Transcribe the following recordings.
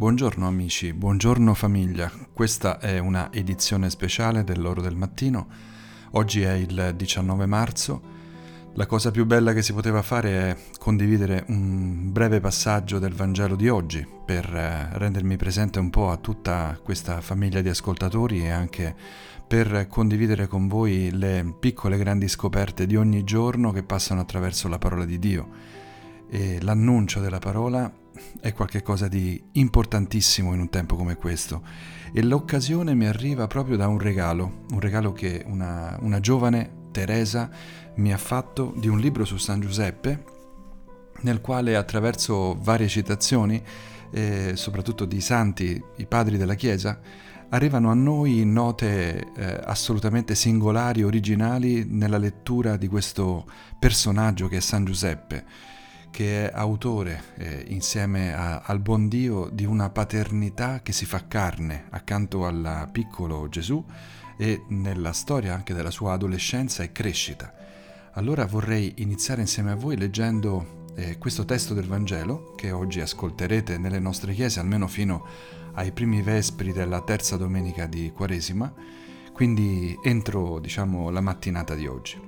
Buongiorno amici, buongiorno famiglia. Questa è una edizione speciale dell'Oro del Mattino. Oggi è il 19 marzo. La cosa più bella che si poteva fare è condividere un breve passaggio del Vangelo di oggi per eh, rendermi presente un po' a tutta questa famiglia di ascoltatori e anche per condividere con voi le piccole grandi scoperte di ogni giorno che passano attraverso la parola di Dio. E l'annuncio della parola è qualcosa di importantissimo in un tempo come questo. E l'occasione mi arriva proprio da un regalo, un regalo che una, una giovane, Teresa, mi ha fatto di un libro su San Giuseppe nel quale attraverso varie citazioni, eh, soprattutto di santi, i padri della Chiesa, arrivano a noi note eh, assolutamente singolari, originali nella lettura di questo personaggio che è San Giuseppe che è autore eh, insieme a, al buon Dio di una paternità che si fa carne accanto al piccolo Gesù e nella storia anche della sua adolescenza e crescita. Allora vorrei iniziare insieme a voi leggendo eh, questo testo del Vangelo che oggi ascolterete nelle nostre chiese almeno fino ai primi vespri della terza domenica di Quaresima, quindi entro diciamo la mattinata di oggi.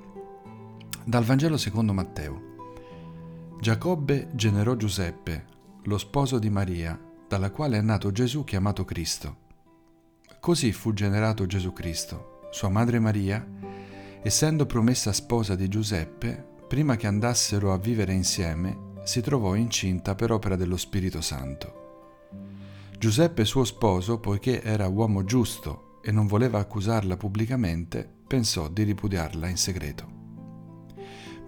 Dal Vangelo secondo Matteo. Giacobbe generò Giuseppe, lo sposo di Maria, dalla quale è nato Gesù chiamato Cristo. Così fu generato Gesù Cristo. Sua madre Maria, essendo promessa sposa di Giuseppe, prima che andassero a vivere insieme, si trovò incinta per opera dello Spirito Santo. Giuseppe suo sposo, poiché era uomo giusto e non voleva accusarla pubblicamente, pensò di ripudiarla in segreto.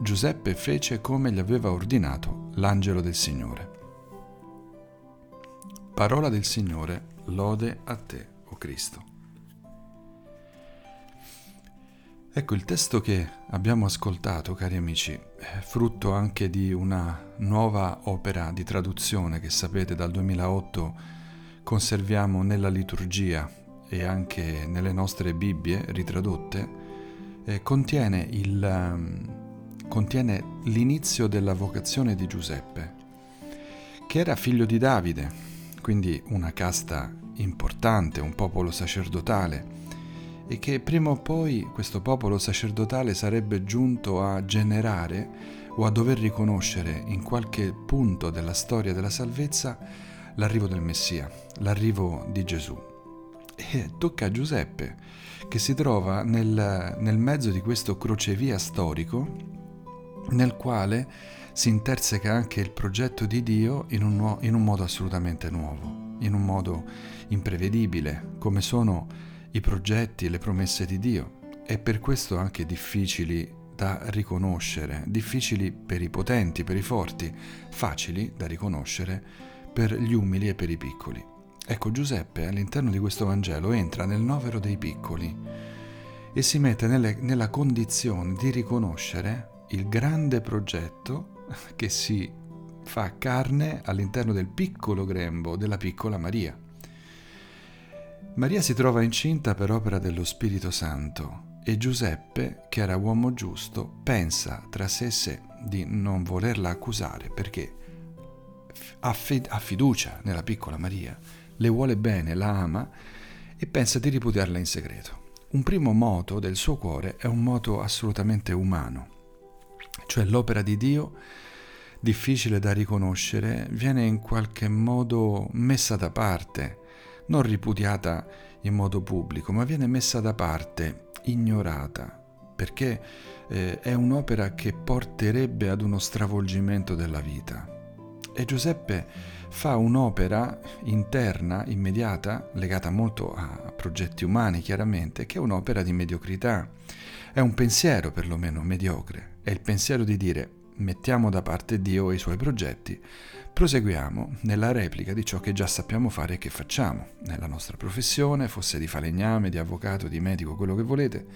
Giuseppe fece come gli aveva ordinato l'angelo del Signore. Parola del Signore, lode a te, o oh Cristo. Ecco, il testo che abbiamo ascoltato, cari amici, è frutto anche di una nuova opera di traduzione che sapete dal 2008 conserviamo nella liturgia e anche nelle nostre Bibbie ritradotte, eh, contiene il, um, contiene l'inizio della vocazione di Giuseppe, che era figlio di Davide, quindi una casta importante, un popolo sacerdotale, e che prima o poi questo popolo sacerdotale sarebbe giunto a generare o a dover riconoscere in qualche punto della storia della salvezza l'arrivo del Messia, l'arrivo di Gesù. E tocca a Giuseppe, che si trova nel, nel mezzo di questo crocevia storico nel quale si interseca anche il progetto di Dio in un, nu- in un modo assolutamente nuovo, in un modo imprevedibile, come sono i progetti e le promesse di Dio, e per questo anche difficili da riconoscere, difficili per i potenti, per i forti, facili da riconoscere per gli umili e per i piccoli. Ecco, Giuseppe all'interno di questo Vangelo entra nel novero dei piccoli e si mette nelle, nella condizione di riconoscere il grande progetto che si fa carne all'interno del piccolo grembo della piccola Maria. Maria si trova incinta per opera dello Spirito Santo e Giuseppe, che era uomo giusto, pensa tra sé e sé di non volerla accusare perché ha, fiducia nella piccola Maria, le vuole bene, la ama e pensa di ripudiarla in segreto. Un primo moto del suo cuore è un moto assolutamente umano cioè l'opera di Dio, difficile da riconoscere, viene in qualche modo messa da parte, non ripudiata in modo pubblico, ma viene messa da parte, ignorata, perché eh, è un'opera che porterebbe ad uno stravolgimento della vita. E Giuseppe fa un'opera interna, immediata, legata molto a progetti umani chiaramente, che è un'opera di mediocrità. È un pensiero perlomeno mediocre, è il pensiero di dire mettiamo da parte Dio e i suoi progetti, proseguiamo nella replica di ciò che già sappiamo fare e che facciamo. Nella nostra professione, fosse di falegname, di avvocato, di medico, quello che volete,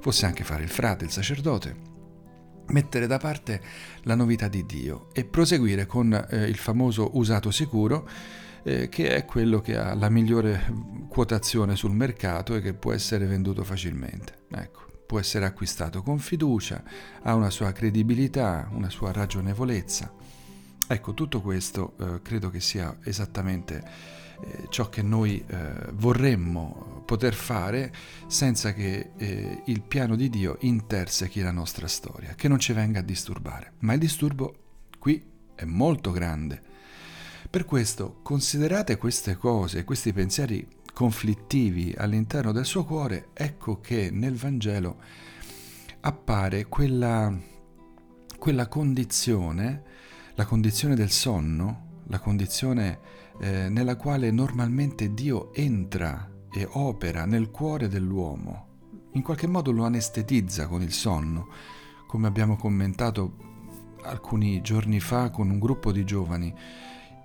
fosse anche fare il frate, il sacerdote, mettere da parte la novità di Dio e proseguire con eh, il famoso usato sicuro eh, che è quello che ha la migliore quotazione sul mercato e che può essere venduto facilmente. Ecco, può essere acquistato con fiducia, ha una sua credibilità, una sua ragionevolezza. Ecco, tutto questo eh, credo che sia esattamente eh, ciò che noi eh, vorremmo poter fare senza che eh, il piano di Dio intersechi la nostra storia, che non ci venga a disturbare. Ma il disturbo qui è molto grande. Per questo considerate queste cose, questi pensieri conflittivi all'interno del suo cuore, ecco che nel Vangelo appare quella, quella condizione, la condizione del sonno, la condizione eh, nella quale normalmente Dio entra e opera nel cuore dell'uomo. In qualche modo lo anestetizza con il sonno, come abbiamo commentato alcuni giorni fa con un gruppo di giovani.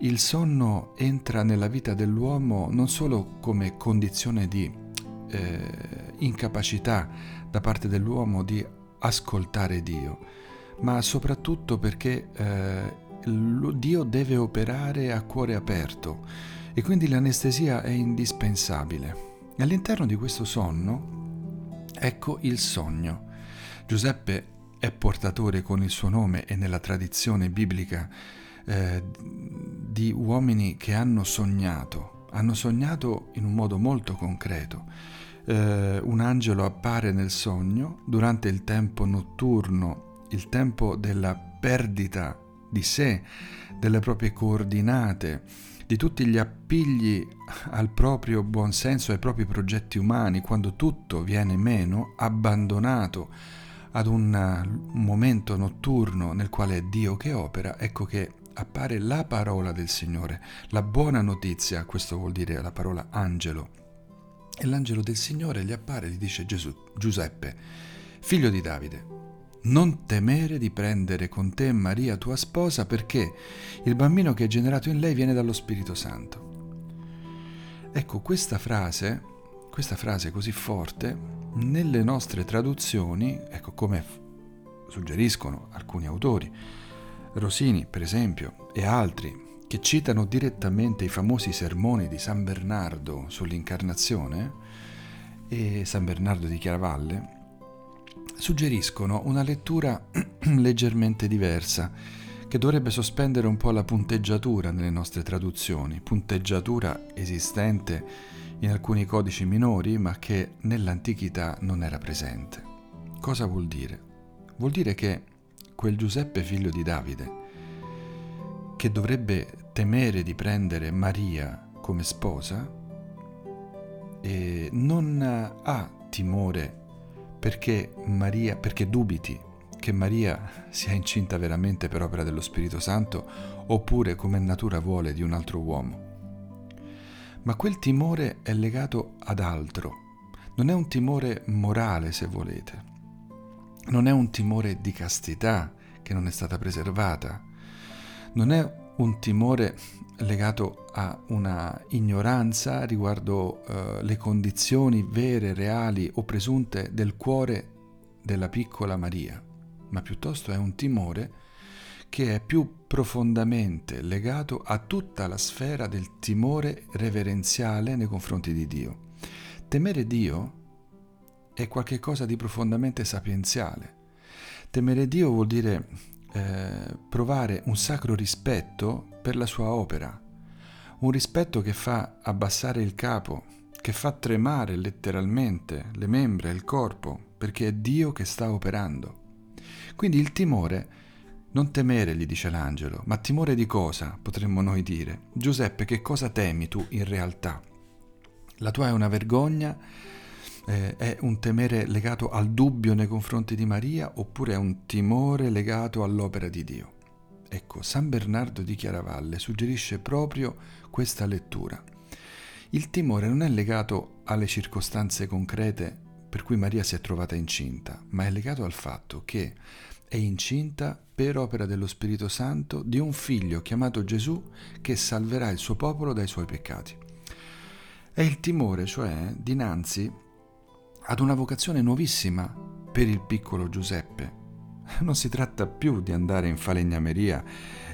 Il sonno entra nella vita dell'uomo non solo come condizione di eh, incapacità da parte dell'uomo di ascoltare Dio, ma soprattutto perché eh, Dio deve operare a cuore aperto e quindi l'anestesia è indispensabile. All'interno di questo sonno, ecco il sogno. Giuseppe è portatore con il suo nome e nella tradizione biblica eh, di uomini che hanno sognato, hanno sognato in un modo molto concreto. Eh, un angelo appare nel sogno durante il tempo notturno, il tempo della perdita di sé, delle proprie coordinate, di tutti gli appigli al proprio buonsenso, ai propri progetti umani, quando tutto viene meno, abbandonato ad un momento notturno nel quale è Dio che opera, ecco che appare la parola del Signore, la buona notizia, questo vuol dire la parola angelo. E l'angelo del Signore gli appare e gli dice Gesù, Giuseppe, figlio di Davide, non temere di prendere con te Maria tua sposa perché il bambino che è generato in lei viene dallo Spirito Santo. Ecco, questa frase, questa frase così forte, nelle nostre traduzioni, ecco come suggeriscono alcuni autori, Rosini per esempio e altri, che citano direttamente i famosi sermoni di San Bernardo sull'incarnazione e San Bernardo di Chiaravalle, suggeriscono una lettura leggermente diversa, che dovrebbe sospendere un po' la punteggiatura nelle nostre traduzioni, punteggiatura esistente in alcuni codici minori ma che nell'antichità non era presente. Cosa vuol dire? Vuol dire che quel Giuseppe figlio di Davide, che dovrebbe temere di prendere Maria come sposa, non ha timore perché Maria, perché dubiti che Maria sia incinta veramente per opera dello Spirito Santo oppure come natura vuole di un altro uomo. Ma quel timore è legato ad altro, non è un timore morale se volete, non è un timore di castità che non è stata preservata, non è un timore legato a una ignoranza riguardo uh, le condizioni vere, reali o presunte del cuore della piccola Maria, ma piuttosto è un timore che è più profondamente legato a tutta la sfera del timore reverenziale nei confronti di Dio. Temere Dio è qualcosa di profondamente sapienziale. Temere Dio vuol dire eh, provare un sacro rispetto per la sua opera, un rispetto che fa abbassare il capo, che fa tremare letteralmente le membra il corpo, perché è Dio che sta operando. Quindi il timore, non temere, gli dice l'angelo, ma timore di cosa, potremmo noi dire? Giuseppe, che cosa temi tu in realtà? La tua è una vergogna eh, è un temere legato al dubbio nei confronti di Maria oppure è un timore legato all'opera di Dio? Ecco, San Bernardo di Chiaravalle suggerisce proprio questa lettura. Il timore non è legato alle circostanze concrete per cui Maria si è trovata incinta, ma è legato al fatto che è incinta per opera dello Spirito Santo di un figlio chiamato Gesù che salverà il suo popolo dai suoi peccati. È il timore, cioè, dinanzi ad una vocazione nuovissima per il piccolo Giuseppe. Non si tratta più di andare in falegnameria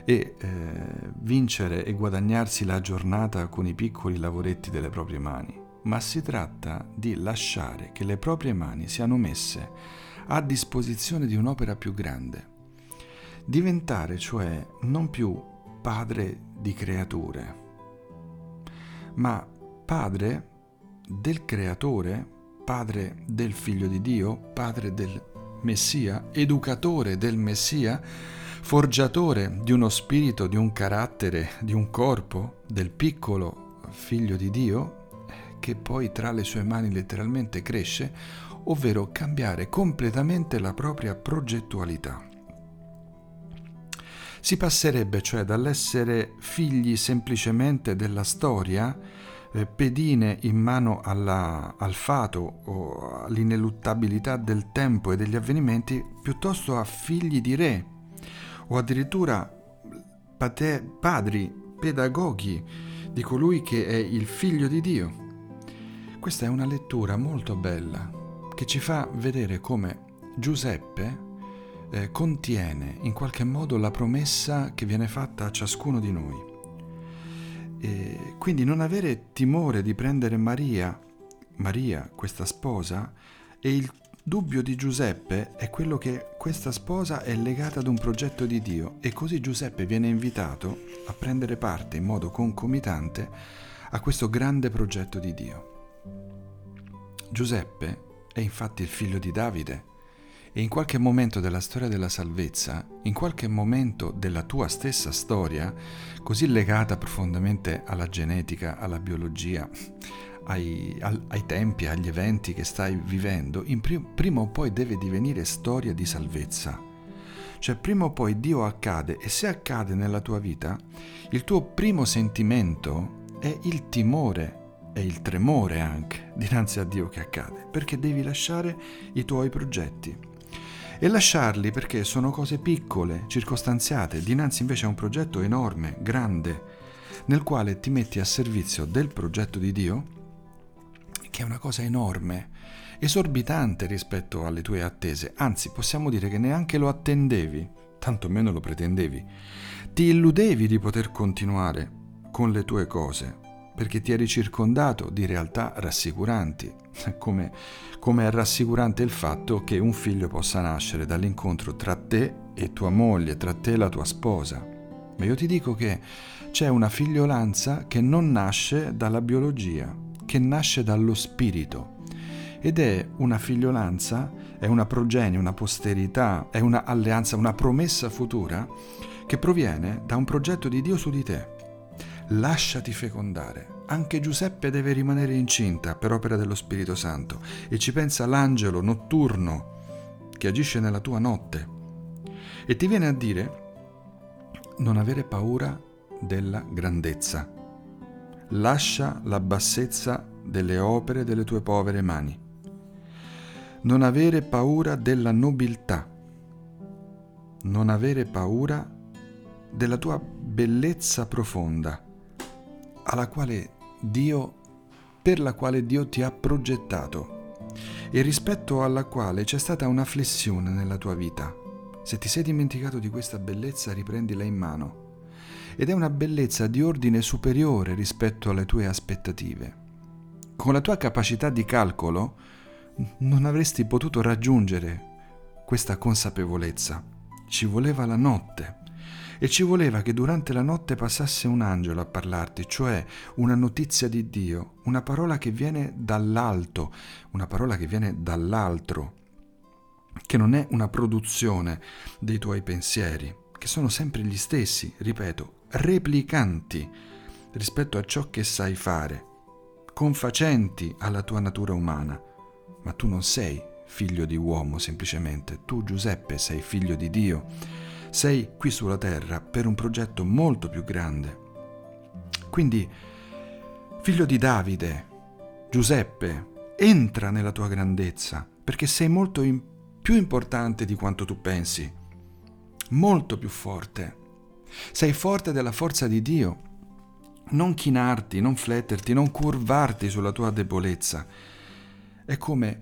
e eh, vincere e guadagnarsi la giornata con i piccoli lavoretti delle proprie mani, ma si tratta di lasciare che le proprie mani siano messe a disposizione di un'opera più grande. Diventare cioè non più padre di creature, ma padre del creatore, padre del figlio di Dio, padre del Messia, educatore del Messia, forgiatore di uno spirito, di un carattere, di un corpo, del piccolo figlio di Dio, che poi tra le sue mani letteralmente cresce, ovvero cambiare completamente la propria progettualità. Si passerebbe cioè dall'essere figli semplicemente della storia, eh, pedine in mano alla, al fato o all'ineluttabilità del tempo e degli avvenimenti, piuttosto a figli di re, o addirittura pate- padri, pedagoghi di colui che è il figlio di Dio. Questa è una lettura molto bella che ci fa vedere come Giuseppe eh, contiene in qualche modo la promessa che viene fatta a ciascuno di noi. E quindi non avere timore di prendere Maria, Maria, questa sposa, e il dubbio di Giuseppe è quello che questa sposa è legata ad un progetto di Dio e così Giuseppe viene invitato a prendere parte in modo concomitante a questo grande progetto di Dio. Giuseppe è infatti il figlio di Davide e in qualche momento della storia della salvezza, in qualche momento della tua stessa storia, così legata profondamente alla genetica, alla biologia, ai, ai, tempi, agli eventi che stai vivendo, prim- prima o poi deve divenire storia di salvezza. Cioè prima o poi Dio accade e se accade nella tua vita, il tuo primo sentimento è il timore e il tremore anche dinanzi a Dio che accade, perché devi lasciare i tuoi progetti. E lasciarli perché sono cose piccole, circostanziate, dinanzi invece a un progetto enorme, grande, nel quale ti metti a servizio del progetto di Dio che è una cosa enorme, esorbitante rispetto alle tue attese, anzi possiamo dire che neanche lo attendevi, tantomeno lo pretendevi. Ti illudevi di poter continuare con le tue cose, perché ti eri circondato di realtà rassicuranti, come, come è rassicurante il fatto che un figlio possa nascere dall'incontro tra te e tua moglie, tra te e la tua sposa. Ma io ti dico che c'è una figliolanza che non nasce dalla biologia, che nasce dallo spirito ed è una figliolanza, è una progenie, una posterità, è una alleanza, una promessa futura che proviene da un progetto di Dio su di te. Lasciati fecondare. Anche Giuseppe deve rimanere incinta per opera dello Spirito Santo e ci pensa l'angelo notturno che agisce nella tua notte. E ti viene a dire non avere paura della grandezza. Lascia la bassezza delle opere delle tue povere mani. Non avere paura della nobiltà, non avere paura della tua bellezza profonda, alla quale Dio, per la quale Dio ti ha progettato e rispetto alla quale c'è stata una flessione nella tua vita. Se ti sei dimenticato di questa bellezza, riprendila in mano ed è una bellezza di ordine superiore rispetto alle tue aspettative. Con la tua capacità di calcolo non avresti potuto raggiungere questa consapevolezza. Ci voleva la notte e ci voleva che durante la notte passasse un angelo a parlarti, cioè una notizia di Dio, una parola che viene dall'alto, una parola che viene dall'altro, che non è una produzione dei tuoi pensieri, che sono sempre gli stessi, ripeto, replicanti rispetto a ciò che sai fare, confacenti alla tua natura umana. Ma tu non sei figlio di uomo semplicemente, tu Giuseppe sei figlio di Dio, sei qui sulla terra per un progetto molto più grande. Quindi, figlio di Davide, Giuseppe, entra nella tua grandezza, perché sei molto in- più importante di quanto tu pensi molto più forte. Sei forte della forza di Dio. Non chinarti, non fletterti, non curvarti sulla tua debolezza. È come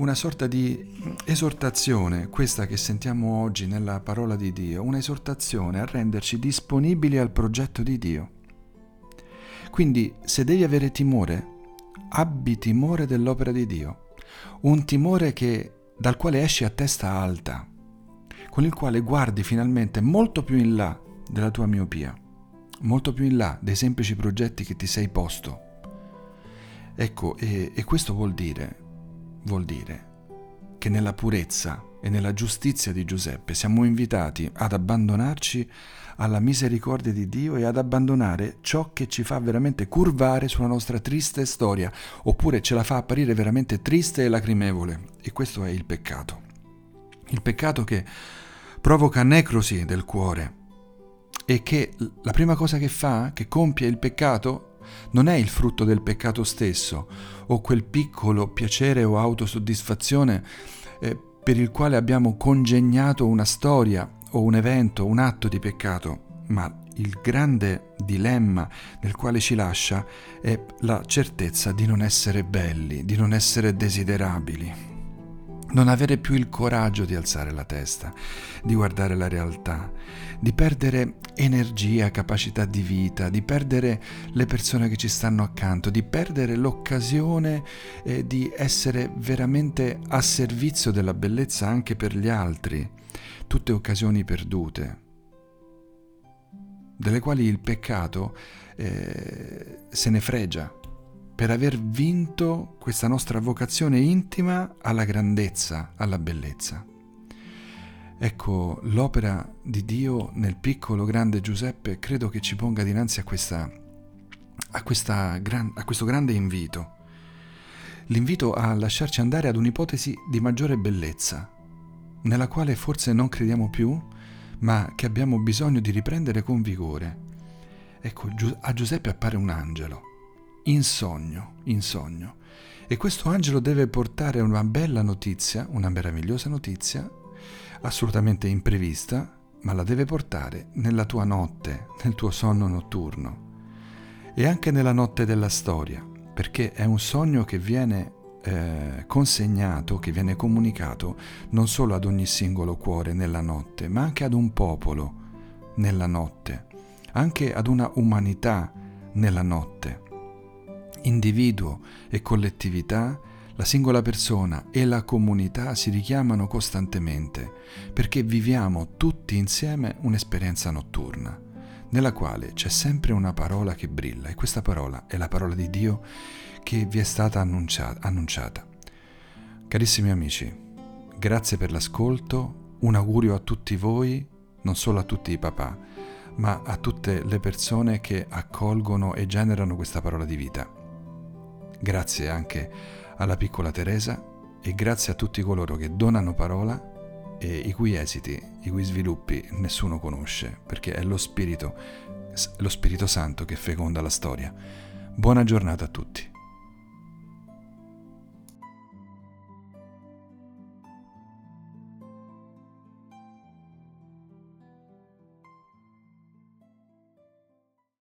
una sorta di esortazione, questa che sentiamo oggi nella parola di Dio, un'esortazione a renderci disponibili al progetto di Dio. Quindi se devi avere timore, abbi timore dell'opera di Dio, un timore che, dal quale esci a testa alta, con il quale guardi finalmente molto più in là della tua miopia, molto più in là dei semplici progetti che ti sei posto. Ecco, e, e questo vuol dire, vuol dire che nella purezza e nella giustizia di Giuseppe siamo invitati ad abbandonarci alla misericordia di Dio e ad abbandonare ciò che ci fa veramente curvare sulla nostra triste storia, oppure ce la fa apparire veramente triste e lacrimevole. E questo è il peccato. Il peccato che provoca necrosi del cuore e che la prima cosa che fa, che compie il peccato, non è il frutto del peccato stesso o quel piccolo piacere o autosoddisfazione eh, per il quale abbiamo congegnato una storia o un evento, un atto di peccato, ma il grande dilemma nel quale ci lascia è la certezza di non essere belli, di non essere desiderabili non avere più il coraggio di alzare la testa, di guardare la realtà, di perdere energia, capacità di vita, di perdere le persone che ci stanno accanto, di perdere l'occasione eh, di essere veramente a servizio della bellezza anche per gli altri, tutte occasioni perdute, delle quali il peccato eh, se ne fregia per aver vinto questa nostra vocazione intima alla grandezza, alla bellezza. Ecco, l'opera di Dio nel piccolo grande Giuseppe credo che ci ponga dinanzi a, questa, a, questa gran, a questo grande invito. L'invito a lasciarci andare ad un'ipotesi di maggiore bellezza, nella quale forse non crediamo più, ma che abbiamo bisogno di riprendere con vigore. Ecco, a Giuseppe appare un angelo in sogno, in sogno. E questo angelo deve portare una bella notizia, una meravigliosa notizia, assolutamente imprevista, ma la deve portare nella tua notte, nel tuo sonno notturno e anche nella notte della storia, perché è un sogno che viene eh, consegnato, che viene comunicato non solo ad ogni singolo cuore nella notte, ma anche ad un popolo nella notte, anche ad una umanità nella notte individuo e collettività, la singola persona e la comunità si richiamano costantemente perché viviamo tutti insieme un'esperienza notturna, nella quale c'è sempre una parola che brilla e questa parola è la parola di Dio che vi è stata annunciata. Carissimi amici, grazie per l'ascolto, un augurio a tutti voi, non solo a tutti i papà, ma a tutte le persone che accolgono e generano questa parola di vita. Grazie anche alla piccola Teresa e grazie a tutti coloro che donano parola e i cui esiti, i cui sviluppi nessuno conosce, perché è lo Spirito, lo Spirito Santo che feconda la storia. Buona giornata a tutti.